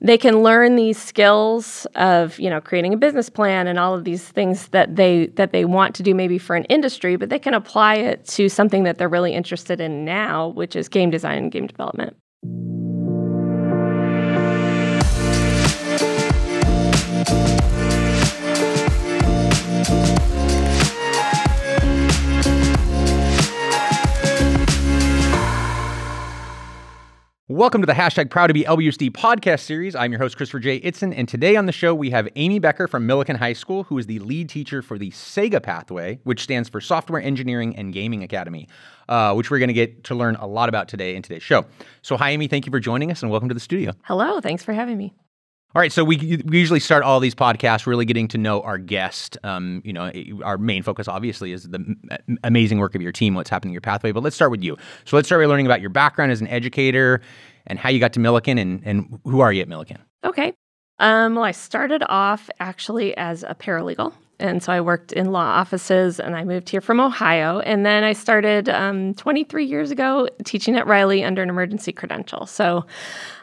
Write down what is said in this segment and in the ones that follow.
they can learn these skills of you know creating a business plan and all of these things that they that they want to do maybe for an industry but they can apply it to something that they're really interested in now which is game design and game development Welcome to the hashtag Proud to Be LBUSD podcast series. I'm your host, Christopher J. Itzen, and today on the show we have Amy Becker from Millikan High School, who is the lead teacher for the SEGA pathway, which stands for Software Engineering and Gaming Academy, uh, which we're going to get to learn a lot about today in today's show. So, hi, Amy. Thank you for joining us, and welcome to the studio. Hello. Thanks for having me. All right, so we, we usually start all these podcasts really getting to know our guest. Um, you know, our main focus obviously is the amazing work of your team, what's happening in your pathway. But let's start with you. So let's start by learning about your background as an educator and how you got to Millikan and, and who are you at Millikan? Okay. Um, well, I started off actually as a paralegal. And so I worked in law offices and I moved here from Ohio. And then I started um, 23 years ago teaching at Riley under an emergency credential. So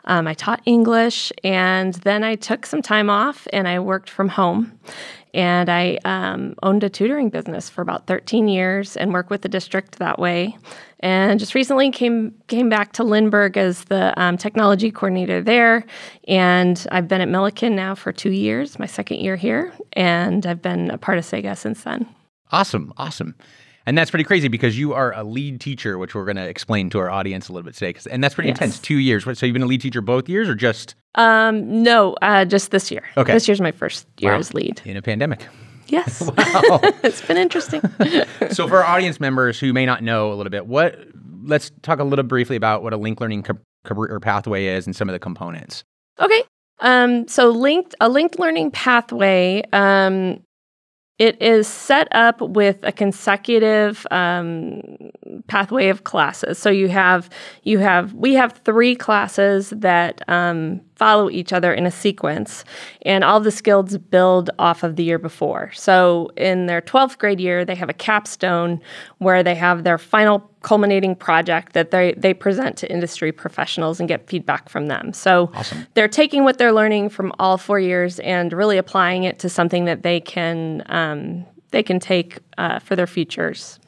um, I taught English and then I took some time off and I worked from home. And I um, owned a tutoring business for about 13 years and worked with the district that way. And just recently came came back to Lindbergh as the um, technology coordinator there. And I've been at Millikan now for two years, my second year here, and I've been a part of Sega since then. Awesome, awesome. And that's pretty crazy because you are a lead teacher, which we're going to explain to our audience a little bit today. And that's pretty yes. intense. Two years. So you've been a lead teacher both years, or just? Um, no, uh, just this year. Okay, this year's my first year wow. as lead in a pandemic. Yes. wow. it's been interesting. so for our audience members who may not know a little bit, what let's talk a little briefly about what a linked learning career pathway is and some of the components. Okay. Um, so linked a linked learning pathway um, it is set up with a consecutive um, pathway of classes. So you have you have we have three classes that um, follow each other in a sequence, and all the skills build off of the year before. So in their twelfth grade year, they have a capstone where they have their final culminating project that they they present to industry professionals and get feedback from them. So awesome. they're taking what they're learning from all four years and really applying it to something that they can um, they can take uh, for their futures.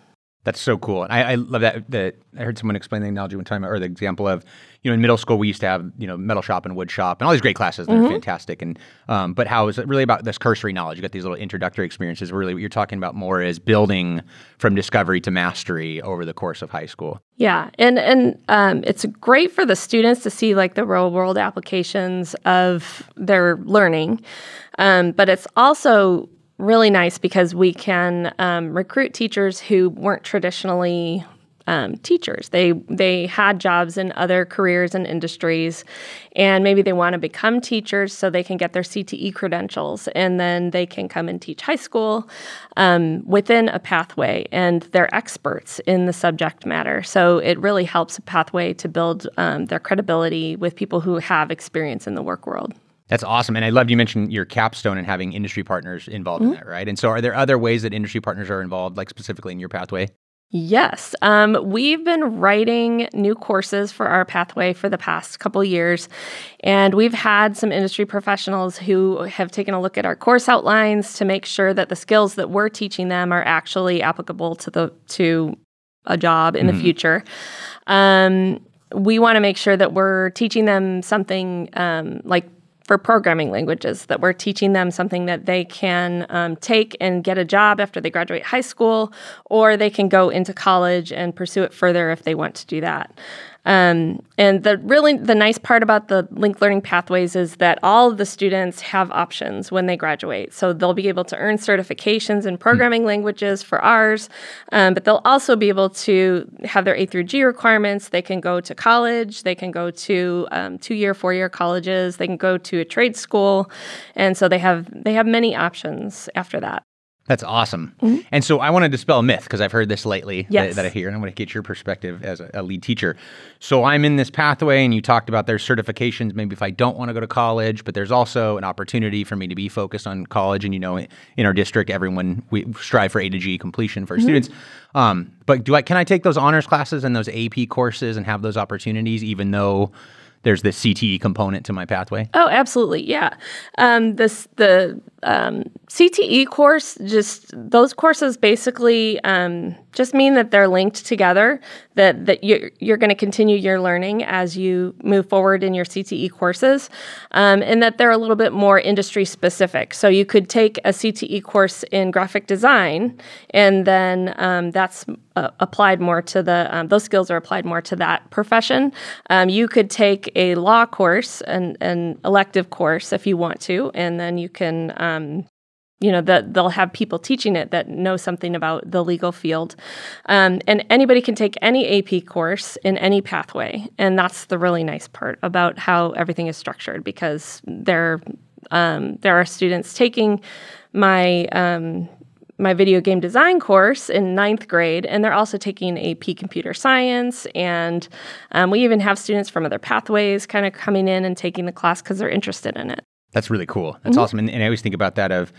That's so cool. And I, I, love that. That I heard someone explain the analogy one time, or the example of, you know, in middle school we used to have, you know, metal shop and wood shop, and all these great classes. And mm-hmm. They're fantastic. And um, but how is it really about this cursory knowledge? You got these little introductory experiences. Really, what you're talking about more is building from discovery to mastery over the course of high school. Yeah, and and um, it's great for the students to see like the real world applications of their learning, um, but it's also really nice because we can um, recruit teachers who weren't traditionally um, teachers. They they had jobs in other careers and industries, and maybe they want to become teachers so they can get their CTE credentials, and then they can come and teach high school um, within a pathway, and they're experts in the subject matter. So it really helps a pathway to build um, their credibility with people who have experience in the work world. That's awesome. And I loved you mentioned your capstone and having industry partners involved mm-hmm. in that, right? And so are there other ways that industry partners are involved, like specifically in your pathway? Yes. Um, we've been writing new courses for our pathway for the past couple years. And we've had some industry professionals who have taken a look at our course outlines to make sure that the skills that we're teaching them are actually applicable to the to a job in mm-hmm. the future. Um, we want to make sure that we're teaching them something um, like for programming languages, that we're teaching them something that they can um, take and get a job after they graduate high school, or they can go into college and pursue it further if they want to do that. Um, and the really the nice part about the linked learning pathways is that all of the students have options when they graduate. So they'll be able to earn certifications in programming mm. languages for ours, um, but they'll also be able to have their A through G requirements. They can go to college. They can go to um, two year, four year colleges. They can go to a trade school, and so they have they have many options after that. That's awesome. Mm-hmm. And so I want to dispel a myth because I've heard this lately yes. that, that, I hear, and I want to get your perspective as a, a, lead teacher. So I'm in this pathway, and you talked about there's certifications, maybe if I don't want to go to college, but there's also an opportunity for me to be focused on college. And you know, in our district, everyone we strive for A to G completion for mm-hmm. students. Um, but do I can I take those honors classes and those AP courses and have those opportunities, even though there's this CTE component to my pathway? Oh, absolutely. Yeah. Um, this the um, CTE course just those courses basically um, just mean that they're linked together. That that you're you're going to continue your learning as you move forward in your CTE courses, um, and that they're a little bit more industry specific. So you could take a CTE course in graphic design, and then um, that's uh, applied more to the um, those skills are applied more to that profession. Um, you could take a law course, an an elective course if you want to, and then you can um, you know that they'll have people teaching it that know something about the legal field um, and anybody can take any ap course in any pathway and that's the really nice part about how everything is structured because there um, there are students taking my um, my video game design course in ninth grade, and they're also taking AP computer science. And um, we even have students from other pathways kind of coming in and taking the class because they're interested in it. That's really cool. That's mm-hmm. awesome. And, and I always think about that of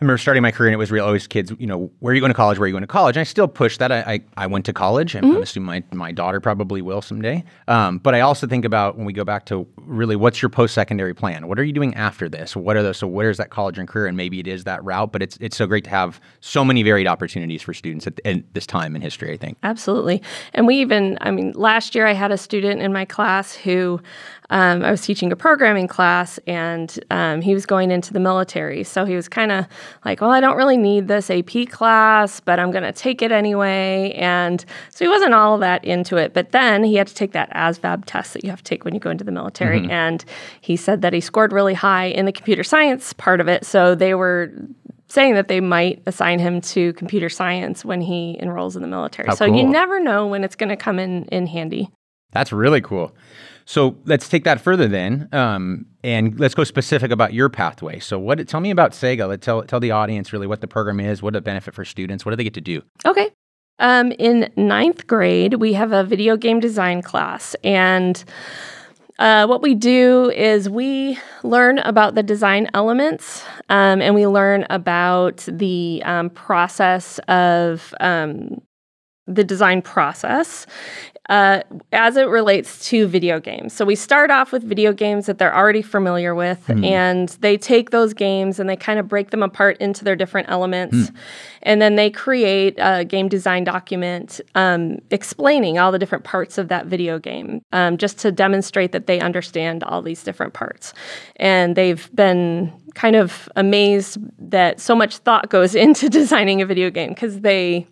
I remember starting my career and it was real always kids, you know, where are you going to college? Where are you going to college? And I still push that. I, I, I went to college. Mm-hmm. I'm assuming my, my daughter probably will someday. Um, but I also think about when we go back to really what's your post secondary plan? What are you doing after this? What are those? So where's that college and career? And maybe it is that route, but it's it's so great to have so many varied opportunities for students at, at this time in history, I think. Absolutely. And we even, I mean, last year I had a student in my class who um, I was teaching a programming class and um, he was going into the military. So he was kind of like, well, I don't really need this AP class, but I'm going to take it anyway. And so he wasn't all that into it. But then he had to take that ASVAB test that you have to take when you go into the military. Mm-hmm. And he said that he scored really high in the computer science part of it. So they were saying that they might assign him to computer science when he enrolls in the military. How so cool. you never know when it's going to come in in handy. That's really cool. So let's take that further then, um, and let's go specific about your pathway. So, what? Tell me about Sega. Let's tell tell the audience really what the program is, what a benefit for students, what do they get to do? Okay. Um, in ninth grade, we have a video game design class, and uh, what we do is we learn about the design elements, um, and we learn about the um, process of um, the design process uh, as it relates to video games. So we start off with video games that they're already familiar with, mm. and they take those games and they kind of break them apart into their different elements. Mm. And then they create a game design document um, explaining all the different parts of that video game um, just to demonstrate that they understand all these different parts. And they've been kind of amazed that so much thought goes into designing a video game because they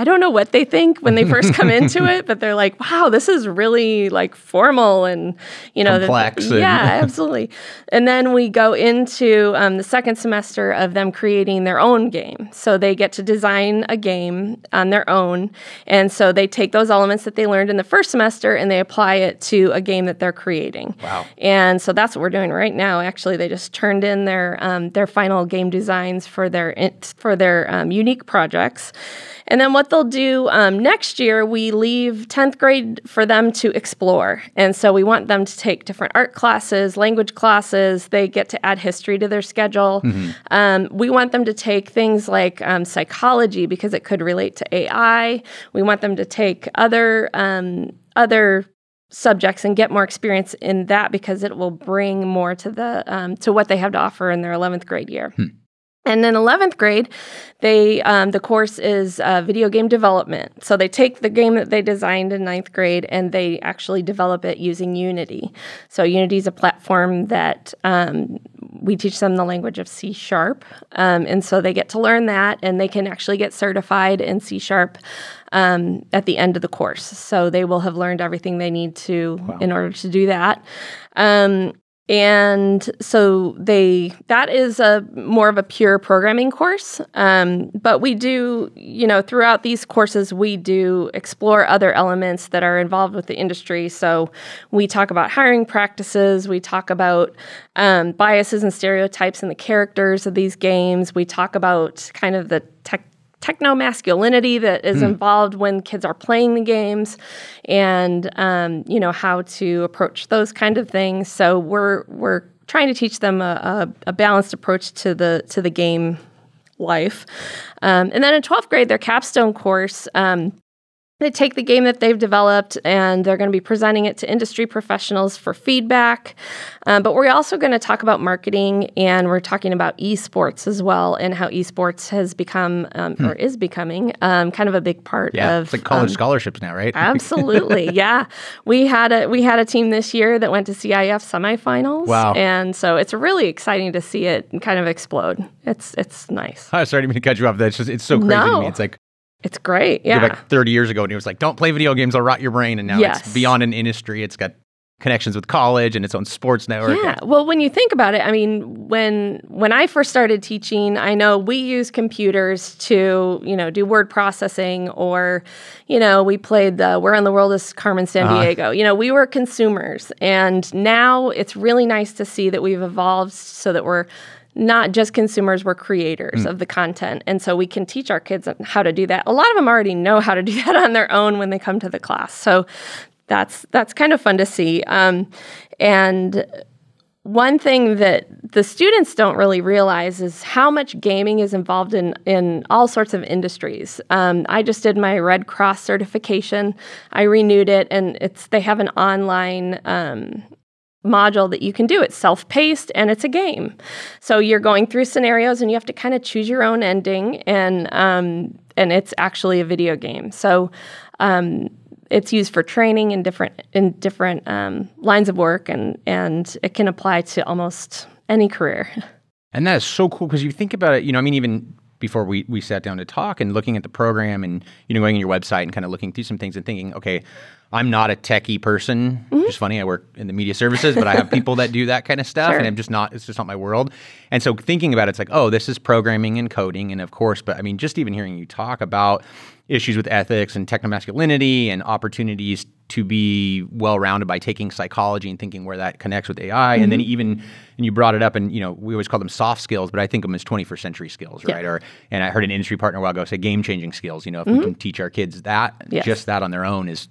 I don't know what they think when they first come into it, but they're like, "Wow, this is really like formal and you know, complex." The, yeah, absolutely. And then we go into um, the second semester of them creating their own game. So they get to design a game on their own, and so they take those elements that they learned in the first semester and they apply it to a game that they're creating. Wow! And so that's what we're doing right now. Actually, they just turned in their um, their final game designs for their for their um, unique projects. And then what they'll do um, next year, we leave 10th grade for them to explore. And so we want them to take different art classes, language classes. They get to add history to their schedule. Mm-hmm. Um, we want them to take things like um, psychology because it could relate to AI. We want them to take other um, other subjects and get more experience in that because it will bring more to the um, to what they have to offer in their 11th grade year. Hmm. And in 11th grade, they um, the course is uh, video game development. So they take the game that they designed in ninth grade and they actually develop it using Unity. So Unity is a platform that um, we teach them the language of C sharp, um, and so they get to learn that, and they can actually get certified in C sharp um, at the end of the course. So they will have learned everything they need to wow. in order to do that. And so they that is a more of a pure programming course. Um, but we do you know throughout these courses we do explore other elements that are involved with the industry. So we talk about hiring practices. We talk about um, biases and stereotypes in the characters of these games. We talk about kind of the tech techno masculinity that is mm. involved when kids are playing the games and um, you know how to approach those kind of things so we're we're trying to teach them a, a, a balanced approach to the to the game life um, and then in 12th grade their capstone course um, they take the game that they've developed and they're going to be presenting it to industry professionals for feedback. Um, but we're also going to talk about marketing and we're talking about esports as well and how esports has become um, hmm. or is becoming um, kind of a big part yeah, of it's like college um, scholarships now, right? absolutely, yeah. We had a we had a team this year that went to CIF semifinals. Wow! And so it's really exciting to see it kind of explode. It's it's nice. I sorry to cut you off. That's just it's so crazy no. to me. It's like it's great. Yeah. Like 30 years ago, and he was like, don't play video games, they'll rot your brain. And now yes. it's beyond an industry. It's got connections with college and its own sports network. Yeah. Well, when you think about it, I mean, when when I first started teaching, I know we use computers to, you know, do word processing or, you know, we played the Where in the World is Carmen Sandiego. Uh, you know, we were consumers. And now it's really nice to see that we've evolved so that we're not just consumers, we're creators mm. of the content. And so we can teach our kids how to do that. A lot of them already know how to do that on their own when they come to the class. So that's that's kind of fun to see. Um, and one thing that the students don't really realize is how much gaming is involved in in all sorts of industries. Um, I just did my Red Cross certification. I renewed it, and it's they have an online um, module that you can do. It's self paced and it's a game. So you're going through scenarios and you have to kind of choose your own ending, and um, and it's actually a video game. So um, it's used for training in different in different um, lines of work, and and it can apply to almost any career. And that is so cool because you think about it. You know, I mean, even before we, we sat down to talk and looking at the program and you know going on your website and kind of looking through some things and thinking, okay, I'm not a techie person. Mm-hmm. Which is funny. I work in the media services, but I have people that do that kind of stuff, sure. and I'm just not. It's just not my world. And so thinking about it, it's like, oh, this is programming and coding, and of course, but I mean, just even hearing you talk about issues with ethics and technomasculinity and opportunities to be well rounded by taking psychology and thinking where that connects with AI. Mm-hmm. And then mm-hmm. even, and you brought it up, and you know, we always call them soft skills, but I think of them as 21st century skills, right? Yeah. Or, and I heard an industry partner a while ago say game changing skills. You know, if mm-hmm. we can teach our kids that, yes. just that on their own is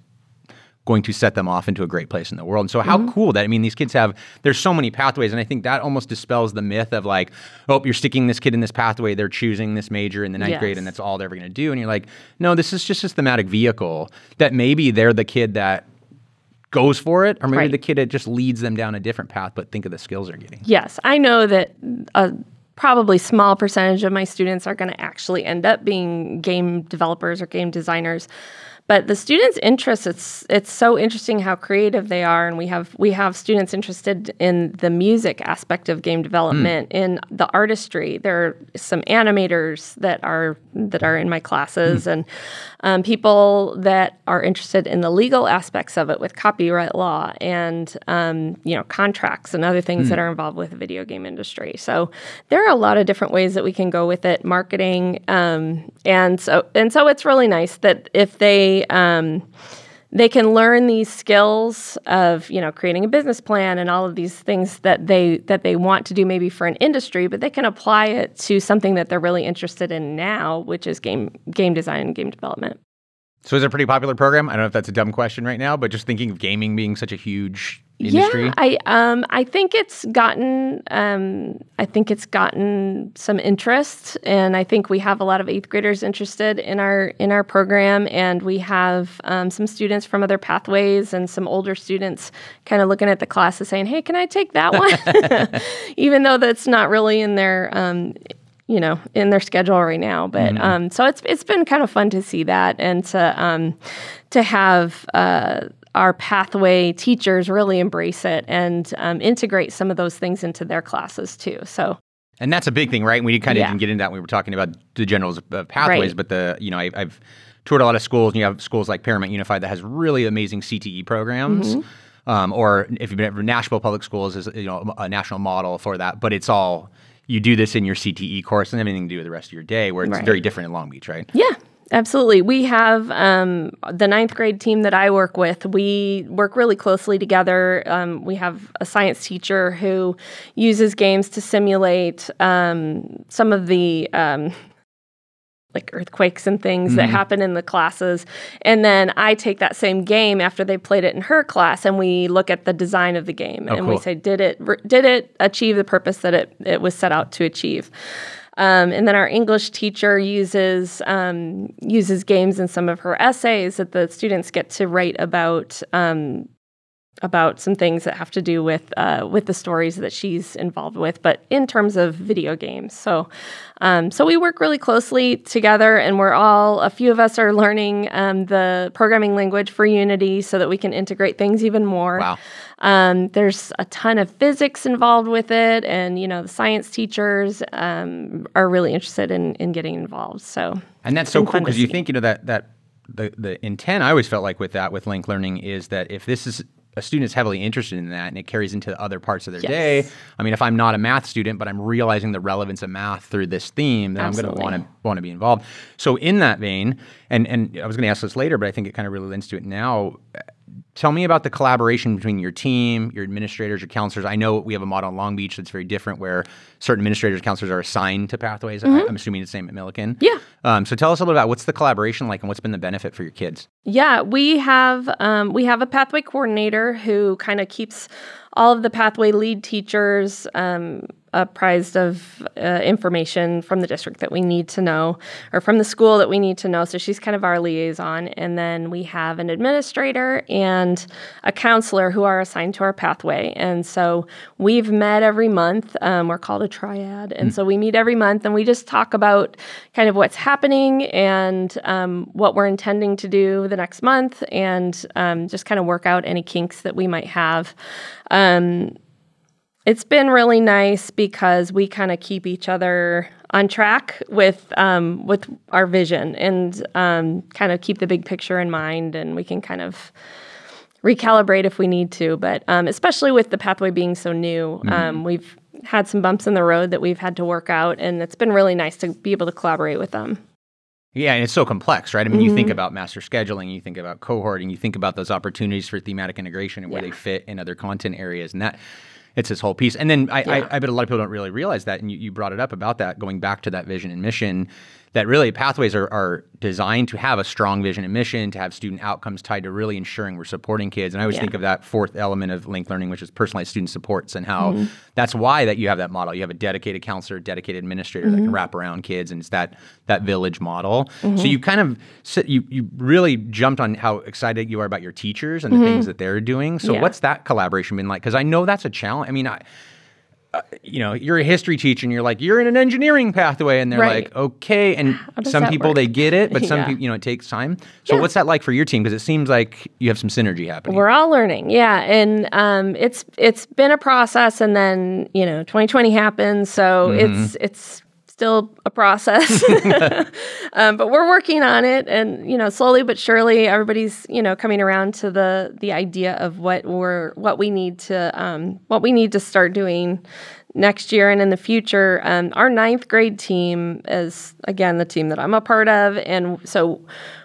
going to set them off into a great place in the world. And so how mm-hmm. cool that I mean these kids have there's so many pathways and I think that almost dispels the myth of like, oh, you're sticking this kid in this pathway, they're choosing this major in the ninth yes. grade and that's all they're ever gonna do. And you're like, no, this is just a thematic vehicle that maybe they're the kid that goes for it, or maybe right. the kid that just leads them down a different path, but think of the skills they're getting. Yes, I know that a probably small percentage of my students are going to actually end up being game developers or game designers. But the students' interest, it's it's so interesting how creative they are, and we have we have students interested in the music aspect of game development, mm. in the artistry. There are some animators that are that are in my classes, mm. and um, people that are interested in the legal aspects of it with copyright law and um, you know contracts and other things mm. that are involved with the video game industry. So there are a lot of different ways that we can go with it, marketing, um, and so and so it's really nice that if they um, they can learn these skills of you know creating a business plan and all of these things that they that they want to do maybe for an industry but they can apply it to something that they're really interested in now which is game game design and game development so is it a pretty popular program i don't know if that's a dumb question right now but just thinking of gaming being such a huge industry? Yeah, I um I think it's gotten um I think it's gotten some interest, and I think we have a lot of eighth graders interested in our in our program, and we have um, some students from other pathways and some older students kind of looking at the classes saying, "Hey, can I take that one?" Even though that's not really in their um, you know in their schedule right now but mm-hmm. um, so it's it's been kind of fun to see that and to um, to have uh, our pathway teachers really embrace it and um, integrate some of those things into their classes too. So. And that's a big thing, right? We kind of yeah. didn't get into that when we were talking about the generals of pathways, right. but the you know I, have toured a lot of schools, and you have schools like Paramount Unified that has really amazing CTE programs. Mm-hmm. Um, or if you've been at Nashville Public Schools, is you know a national model for that. But it's all you do this in your CTE course and anything to do with the rest of your day, where it's right. very different in Long Beach, right? Yeah, Absolutely. We have um, the ninth grade team that I work with. We work really closely together. Um, we have a science teacher who uses games to simulate um, some of the um, like earthquakes and things mm-hmm. that happen in the classes. And then I take that same game after they played it in her class and we look at the design of the game oh, and cool. we say, did it did it achieve the purpose that it, it was set out to achieve? Um, and then our English teacher uses um, uses games in some of her essays that the students get to write about um, about some things that have to do with uh, with the stories that she's involved with, but in terms of video games. So, um, so we work really closely together, and we're all a few of us are learning um, the programming language for Unity so that we can integrate things even more. Wow. Um, there's a ton of physics involved with it, and you know the science teachers um, are really interested in in getting involved. So, and that's so cool because you think you know that that the the intent I always felt like with that with link learning is that if this is a student is heavily interested in that and it carries into other parts of their yes. day. I mean, if I'm not a math student, but I'm realizing the relevance of math through this theme, then Absolutely. I'm going to want to want to be involved. So in that vein, and and I was going to ask this later, but I think it kind of really lends to it now tell me about the collaboration between your team, your administrators, your counselors. I know we have a model in Long Beach that's very different where certain administrators, counselors are assigned to pathways. Mm-hmm. I'm assuming it's the same at Millikan. Yeah. Um, so tell us a little bit about what's the collaboration like and what's been the benefit for your kids. Yeah, we have um, we have a pathway coordinator who kind of keeps all of the pathway lead teachers um, apprised of uh, information from the district that we need to know or from the school that we need to know. So she's kind of our liaison. And then we have an administrator and a counselor who are assigned to our pathway. And so we've met every month. Um, we're called a triad. And mm. so we meet every month and we just talk about kind of what's happening and um, what we're intending to do the next month and um, just kind of work out any kinks that we might have. Um, it's been really nice because we kind of keep each other on track with um, with our vision and um, kind of keep the big picture in mind, and we can kind of recalibrate if we need to. But um, especially with the pathway being so new, mm. we've had some bumps in the road that we've had to work out, and it's been really nice to be able to collaborate with them. Yeah, and it's so complex, right? I mean, mm-hmm. you think mm-hmm. about master scheduling, you think about cohorting, you think about those opportunities for thematic integration and where yeah. they fit in other content areas, and that it's his whole piece. And then I, yeah. I, I, bet a lot of people don't really realize that, and you, you brought it up about that, going back to that vision and mission that really pathways are, are designed to have a strong vision and mission, to have student outcomes tied to really ensuring we're supporting kids. And I always yeah. think of that fourth element of linked learning, which is personalized student supports, and how mm-hmm. that's why that you have that model. You have a dedicated counselor, dedicated administrator mm-hmm. that can mm-hmm. wrap around kids, and it's that that village model. Mm-hmm. So you kind of you you really jumped on how excited you are about your teachers and the mm-hmm. things that they're doing. So yeah. what's that collaboration been like? Because I know that's a challenge. I mean, I uh, you know, you're a history teacher and you're like, you're in an engineering pathway. And they're right. like, okay. And some people, work? they get it, but some yeah. people, you know, it takes time. So yeah. what's that like for your team? Because it seems like you have some synergy happening. We're all learning. Yeah. And um, it's, it's been a process and then, you know, 2020 happened. So mm-hmm. it's, it's, still a process um, but we're working on it and you know slowly but surely everybody's you know coming around to the the idea of what we're what we need to um, what we need to start doing next year and in the future um, our ninth grade team is again the team that i'm a part of and so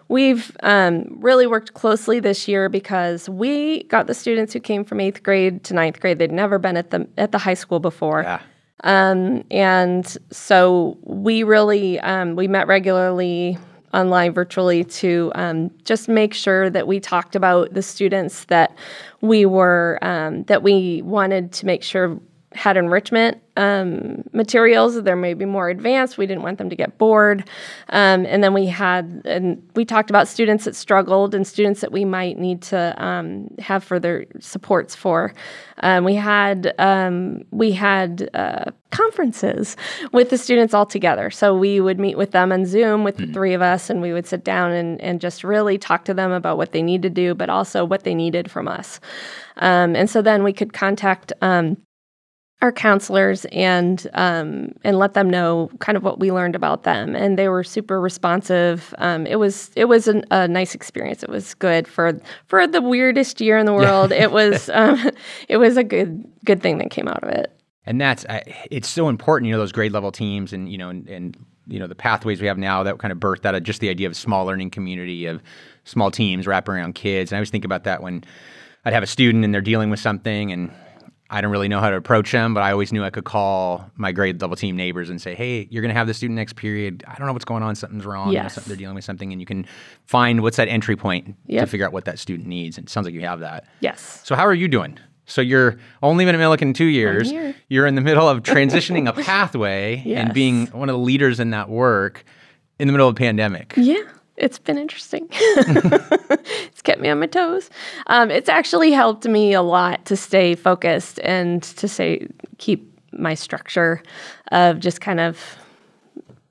We've um, really worked closely this year because we got the students who came from eighth grade to ninth grade. They'd never been at the at the high school before. Yeah. Um, and so we really um, we met regularly online virtually to um, just make sure that we talked about the students that we were um, that we wanted to make sure had enrichment um, materials. They're maybe more advanced. We didn't want them to get bored. Um, and then we had, and we talked about students that struggled and students that we might need to um, have further supports for. Um, we had um, we had uh, conferences with the students all together. So we would meet with them on Zoom with the hmm. three of us, and we would sit down and, and just really talk to them about what they need to do, but also what they needed from us. Um, and so then we could contact our counselors and um, and let them know kind of what we learned about them, and they were super responsive. Um, it was it was an, a nice experience. It was good for for the weirdest year in the world. It was um, it was a good good thing that came out of it. And that's it's so important, you know, those grade level teams, and you know, and, and you know the pathways we have now that kind of birthed out of just the idea of small learning community of small teams wrapping around kids. And I always think about that when I'd have a student and they're dealing with something and I don't really know how to approach them, but I always knew I could call my grade level team neighbors and say, "Hey, you're going to have the student next period. I don't know what's going on. Something's wrong. Yes. they're dealing with something, and you can find what's that entry point yep. to figure out what that student needs." And it sounds like you have that. Yes. So how are you doing? So you're only been at Millikan two years. year. You're in the middle of transitioning a pathway and being one of the leaders in that work in the middle of a pandemic. Yeah, it's been interesting. it's kept me on my toes. Um, it's actually helped me a lot to stay focused and to say keep my structure of just kind of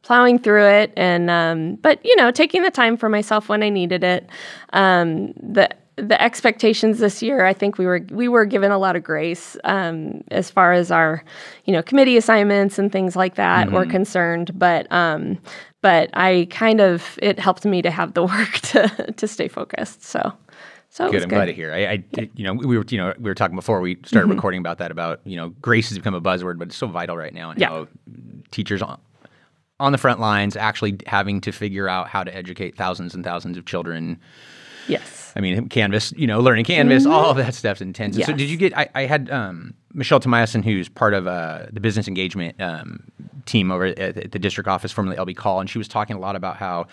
plowing through it and um, but you know taking the time for myself when I needed it. Um, the expectations this year, I think we were we were given a lot of grace um, as far as our, you know, committee assignments and things like that were concerned. But um, but I kind of it helped me to have the work to to stay focused. So so Good. I'm good. glad to hear. I, I, you know, we were, you know, we were talking before we started Mm-hmm. recording about that. About you know, grace has become a buzzword, but it's so vital right now, and Yeah. how teachers on on the front lines actually having to figure out how to educate thousands and thousands of children. Yes. I mean, Canvas, you know, learning Canvas, all of that stuff's intense. So, Mm-hmm. Did you get? I, I had um, Michelle Tomasin, who's part of uh, the business engagement um, team over at, at the district office, formerly LB Call, and she was talking a lot about how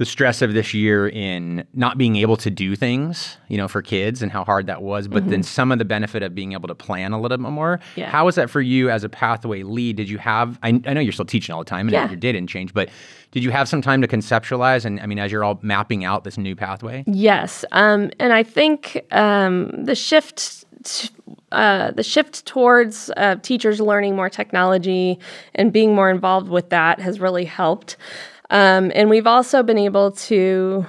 the stress of this year in not being able to do things, you know, for kids and how hard that was, but then some of the benefit of being able to plan a little bit more. Mm-hmm. Yeah. How was that for you as a pathway lead? Did you have, I, I know you're still teaching all the time and Yeah. your day didn't change, but did you have some time to conceptualize? And I mean, as you're all mapping out this new pathway? Yes, um, and I think um, the shift. Uh, the shift towards uh, teachers learning more technology and being more involved with that has really helped. Um, and we've also been able to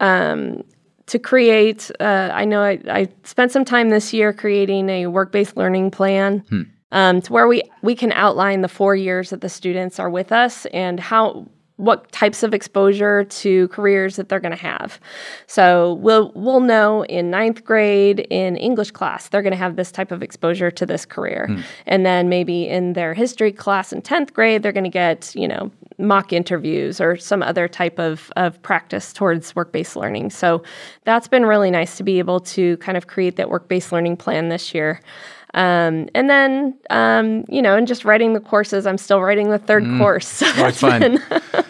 um, to create. Uh, I know I, I spent some time this year creating a work based learning plan. Um, to where we we can outline the four years that the students are with us and how what types of exposure to careers that they're going to have. So we'll we'll know in ninth grade in English class they're going to have this type of exposure to this career, and then maybe in their history class in tenth grade they're going to get you know mock interviews or some other type of of practice towards work based learning. So that's been really nice to be able to kind of create that work based learning plan this year. Um, and then, um, you know, and just writing the courses. I'm still writing the third course. So that's fun. been-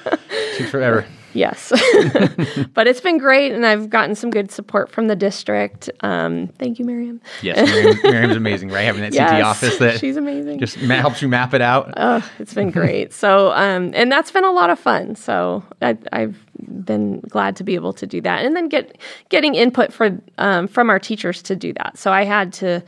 Takes forever. yes. but it's been great, and I've gotten some good support from the district. Um, thank you, Miriam. Yes, Miriam, Miriam's amazing, right? Having that CT Yes, office that she's amazing. just ma- helps you map it out. Oh, it's been great. So, um, and that's been a lot of fun. So, I, I've been glad to be able to do that, and then get getting input for um, from our teachers to do that. So, I had to,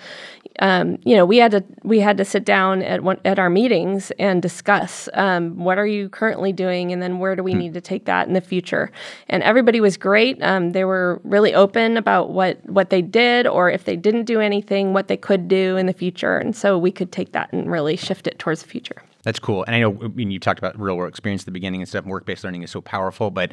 um, you know, we had to we had to sit down at one, at our meetings and discuss um, what are you currently doing, and then where do we need to take that in the future. And everybody was great. Um, they were really open about what what they did, or if they didn't do anything, what they could do in the future, and so we could take that and really shift it towards the future. That's cool. And I know I mean, you talked about real world experience at the beginning and stuff. and Work based learning is so powerful, but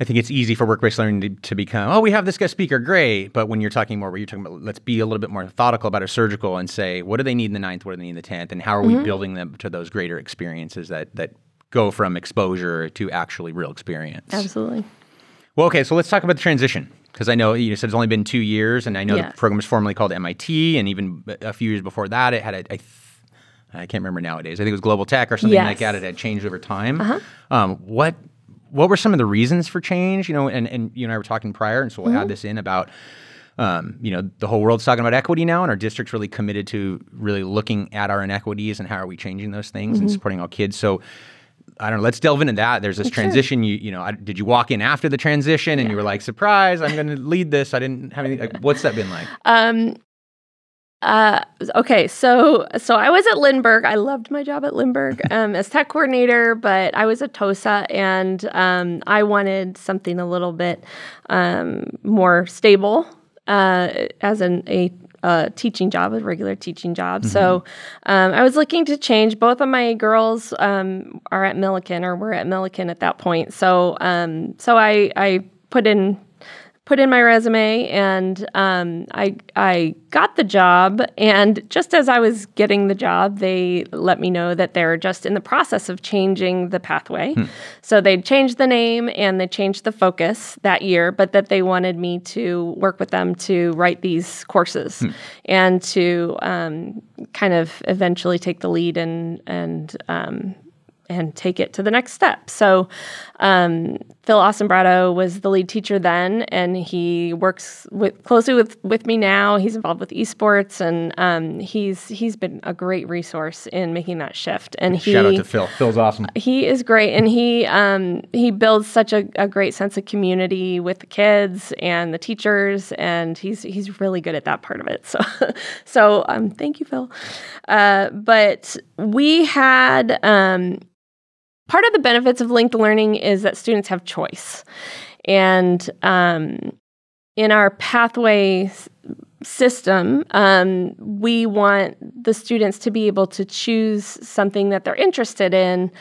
I think it's easy for work based learning to, to become, oh, we have this guest speaker, great. But when you're talking more, where you're talking about, let's be a little bit more methodical about our surgical and say, what do they need in the ninth? What do they need in the tenth? And how are we building them to those greater experiences that that go from exposure to actually real experience? Absolutely. Well, okay, so let's talk about the transition because I know you said it's only been two years, and I know the program was formerly called MIT, and even a few years before that, it had a, I, th- I can't remember nowadays. I think it was Global Tech or something like Yes. Uh-huh. that. It had changed over time. Um, what what were some of the reasons for change? You know, and and you and I were talking prior, and so we'll Mm-hmm. add this in about. Um, you know, the whole world's talking about equity now, and our district's really committed to really looking at our inequities and how are we changing those things Mm-hmm. and supporting all kids. So, I don't know. Let's delve into that. There's this transition. You you know, I, did you walk in after the transition and you were like, surprise, I'm going to lead this. I didn't have any. Like, what's that been like? Um, uh, okay, so so I was at Lindbergh. I loved my job at Lindbergh um, as tech coordinator, but I was at TOSA, and um, I wanted something a little bit um, more stable uh, as an a uh, teaching job, a regular teaching job. So um, I was looking to change. Both of my girls um, are at Millikan, or were at Millikan at that point. So um, so I I put in put in my resume and um, I I got the job. And just as I was getting the job, they let me know that they're just in the process of changing the pathway. So they changed the name and they changed the focus that year, but that they wanted me to work with them to write these courses and to um, kind of eventually take the lead and and um, and take it to the next step. So, um, Phil Austin-Brado was the lead teacher then, and he works with, closely with, with me now. He's involved with esports, and um, he's he's been a great resource in making that shift. And he, shout out to Phil. Phil's awesome. He is great, and he um, he builds such a, a great sense of community with the kids and the teachers, and he's he's really good at that part of it. So so um, thank you, Phil. Uh, but we had um, part of the benefits of linked learning is that students have choice. And um, in our pathway system, um, we want the students to be able to choose something that they're interested in.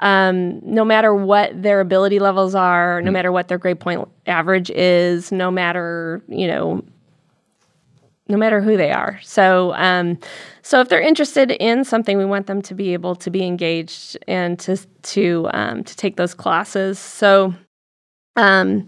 Um, no matter what their ability levels are, no mm. matter what their grade point average is, no matter you know no matter who they are. So, um, so if they're interested in something, we want them to be able to be engaged and to to um, to take those classes. So, um,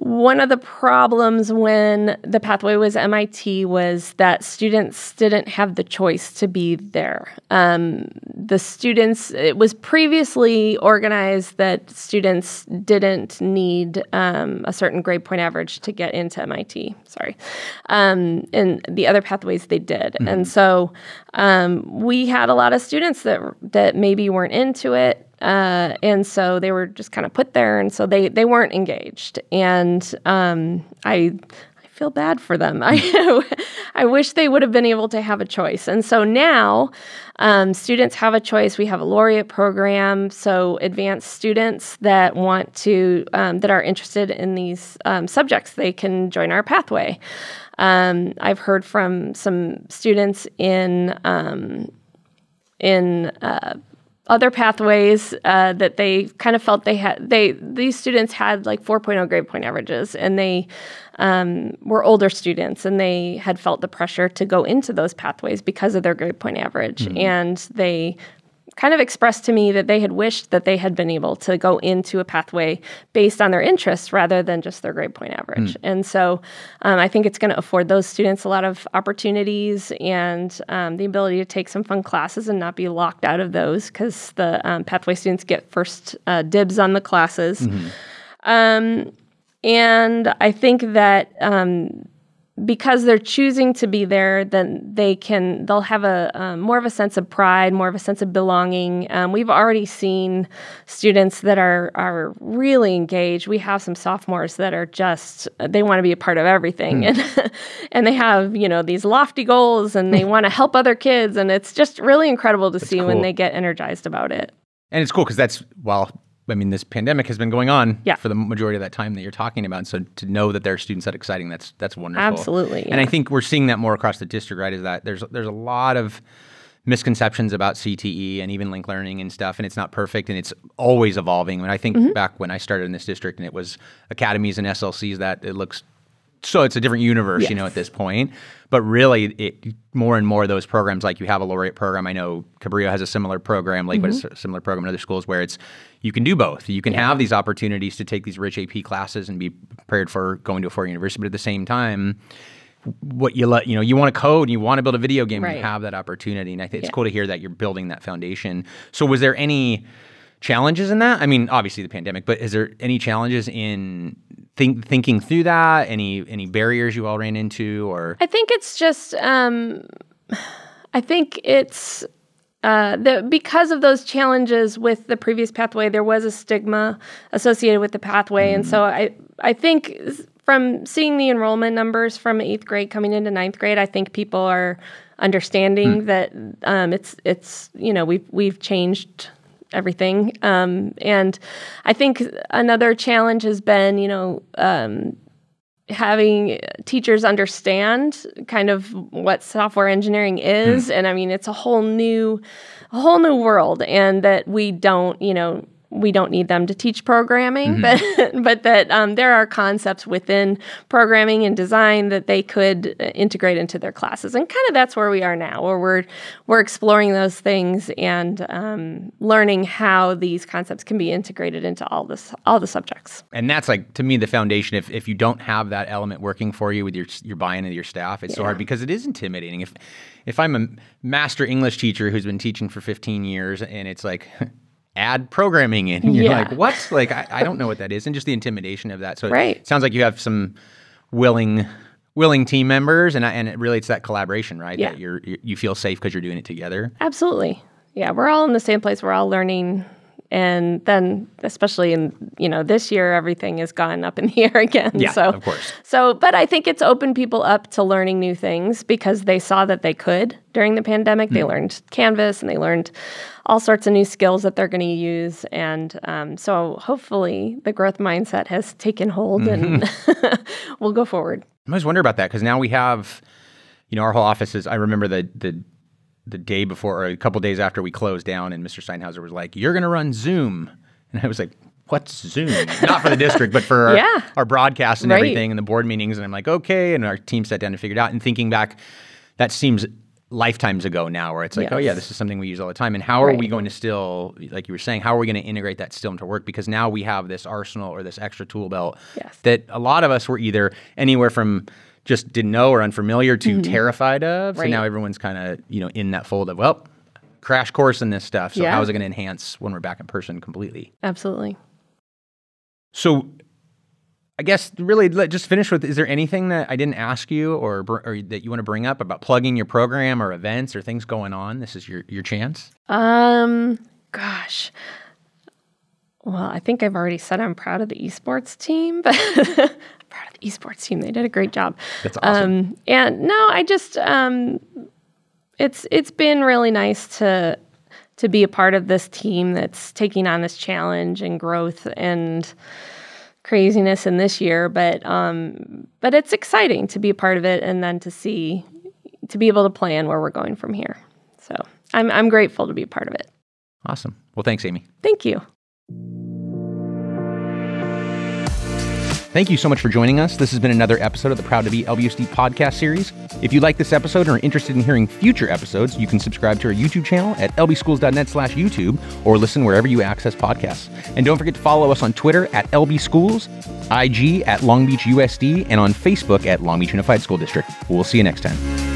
one of the problems when the pathway was MIT was that students didn't have the choice to be there. Um, the students, it was previously organized that students didn't need um, a certain grade point average to get into MIT. Sorry. Um, and the other pathways they did. Mm-hmm. And so um, we had a lot of students that, that maybe weren't into it. Uh, and so they were just kind of put there, and so they they weren't engaged. And um, I I feel bad for them. I I wish they would have been able to have a choice. And so now um, students have a choice. We have a laureate program, so advanced students that want to um, that are interested in these um, subjects, they can join our pathway. Um, I've heard from some students in um, in uh, other pathways uh, that they kind of felt they had they these students had like 4.0 grade point averages and they um, were older students and they had felt the pressure to go into those pathways because of their grade point average mm-hmm. and they kind of expressed to me that they had wished that they had been able to go into a pathway based on their interests rather than just their grade point average. Mm. And so um, I think it's going to afford those students a lot of opportunities and um, the ability to take some fun classes and not be locked out of those because the um, pathway students get first uh, dibs on the classes. Mm-hmm. Um, and I think that um, because they're choosing to be there, then they can they'll have a um, more of a sense of pride, more of a sense of belonging. Um, we've already seen students that are are really engaged. We have some sophomores that are just they want to be a part of everything, mm. and and they have you know these lofty goals, and they want to help other kids, and it's just really incredible to that's see cool. when they get energized about it. And it's cool because that's well, I mean, this pandemic has been going on yeah. for the majority of that time that you're talking about. And so to know that there are students that exciting, that's that's wonderful. Absolutely. Yeah. And I think we're seeing that more across the district, right? Is that there's there's a lot of misconceptions about CTE and even link learning and stuff, and it's not perfect and it's always evolving. And I think mm-hmm. back when I started in this district and it was academies and SLCs that it looks so it's a different universe, yes. you know, at this point. But really, it more and more of those programs, like you have a laureate program. I know Cabrillo has a similar program, like mm-hmm. a similar program in other schools where it's you can do both. You can yeah. have these opportunities to take these rich AP classes and be prepared for going to a four year university, but at the same time, what you let you know you want to code and you want to build a video game right. you have that opportunity and i think it's yeah. cool to hear that you're building that foundation so was there any challenges in that i mean obviously the pandemic but is there any challenges in think, thinking through that? Any any barriers you all ran into, or I think it's just um, I think it's uh, the, because of those challenges with the previous pathway, there was a stigma associated with the pathway, mm. and so I I think from seeing the enrollment numbers from eighth grade coming into ninth grade, I think people are understanding mm. that um, it's it's you know we've we've changed everything. Um, and I think another challenge has been, you know, um, having teachers understand kind of what software engineering is. Mm. And I mean, it's a whole new, a whole new world, and that we don't, you know, we don't need them to teach programming, mm-hmm. but but that um, there are concepts within programming and design that they could uh, integrate into their classes, and kind of that's where we are now, where we're we're exploring those things and um, learning how these concepts can be integrated into all this all the subjects. And that's like to me the foundation. If if you don't have that element working for you with your your buy-in of your staff, it's yeah. so hard because it is intimidating. If if I'm a master English teacher who's been teaching for 15 years and it's like add programming in. And you're Yeah. like, what? Like, I, I don't know what that is. And just the intimidation of that. So Right. it sounds like you have some willing willing team members and, and it really it's that collaboration, right? Yeah. That you're, you you feel safe because you're doing it together. Absolutely. Yeah, we're all in the same place. We're all learning. And then, especially in you know this year, everything has gone up in the air again. Yeah, so, of course. So, but I think it's opened people up to learning new things because they saw that they could during the pandemic. Hmm. They learned Canvas and they learned all sorts of new skills that they're going to use. And um, so, hopefully, the growth mindset has taken hold and Mm-hmm. we'll go forward. I always wonder about that because now we have, you know, our whole office is. I remember the the the day before or a couple days after we closed down, and Mr. Steinhauser was like, "You're going to run Zoom," and I was like. What's Zoom? Not for the district, but for our, Yeah. our broadcasts and Right. everything and the board meetings. And I'm like, okay. And our team sat down and figured it out. And thinking back, that seems lifetimes ago now, where it's like, oh, yeah, this is something we use all the time. And how are we going to still, like you were saying, how are we going to integrate that still into work? Because now we have this arsenal or this extra tool belt Yes. that a lot of us were either anywhere from just didn't know or unfamiliar to terrified of. So Mm-hmm. Right. now everyone's kind of, you know, in that fold of, well, crash course in this stuff. So Yeah. how is it going to enhance when we're back in person completely? Absolutely. So I guess really let just finish with is there anything that I didn't ask you or, or that you want to bring up about plugging your program or events or things going on? This is your your chance. Um, gosh. Well, I think I've already said I'm proud of the esports team, but I'm proud of the esports team. They did a great job. That's awesome. Um, and no, I just um, it's it's been really nice to to be a part of this team that's taking on this challenge and growth and craziness in this year. But um, but it's exciting to be a part of it and then to see to be able to plan where we're going from here. So I'm I'm grateful to be a part of it. Awesome. Well, thanks, Amy. Thank you. Thank you so much for joining us. This has been another episode of the Proud to Be LBUSD podcast series. If you like this episode and are interested in hearing future episodes, you can subscribe to our YouTube channel at lbschools.net slash YouTube or listen wherever you access podcasts. And don't forget to follow us on Twitter at lbschools, IG at Long Beach USD, and on Facebook at Long Beach Unified School District. We'll see you next time.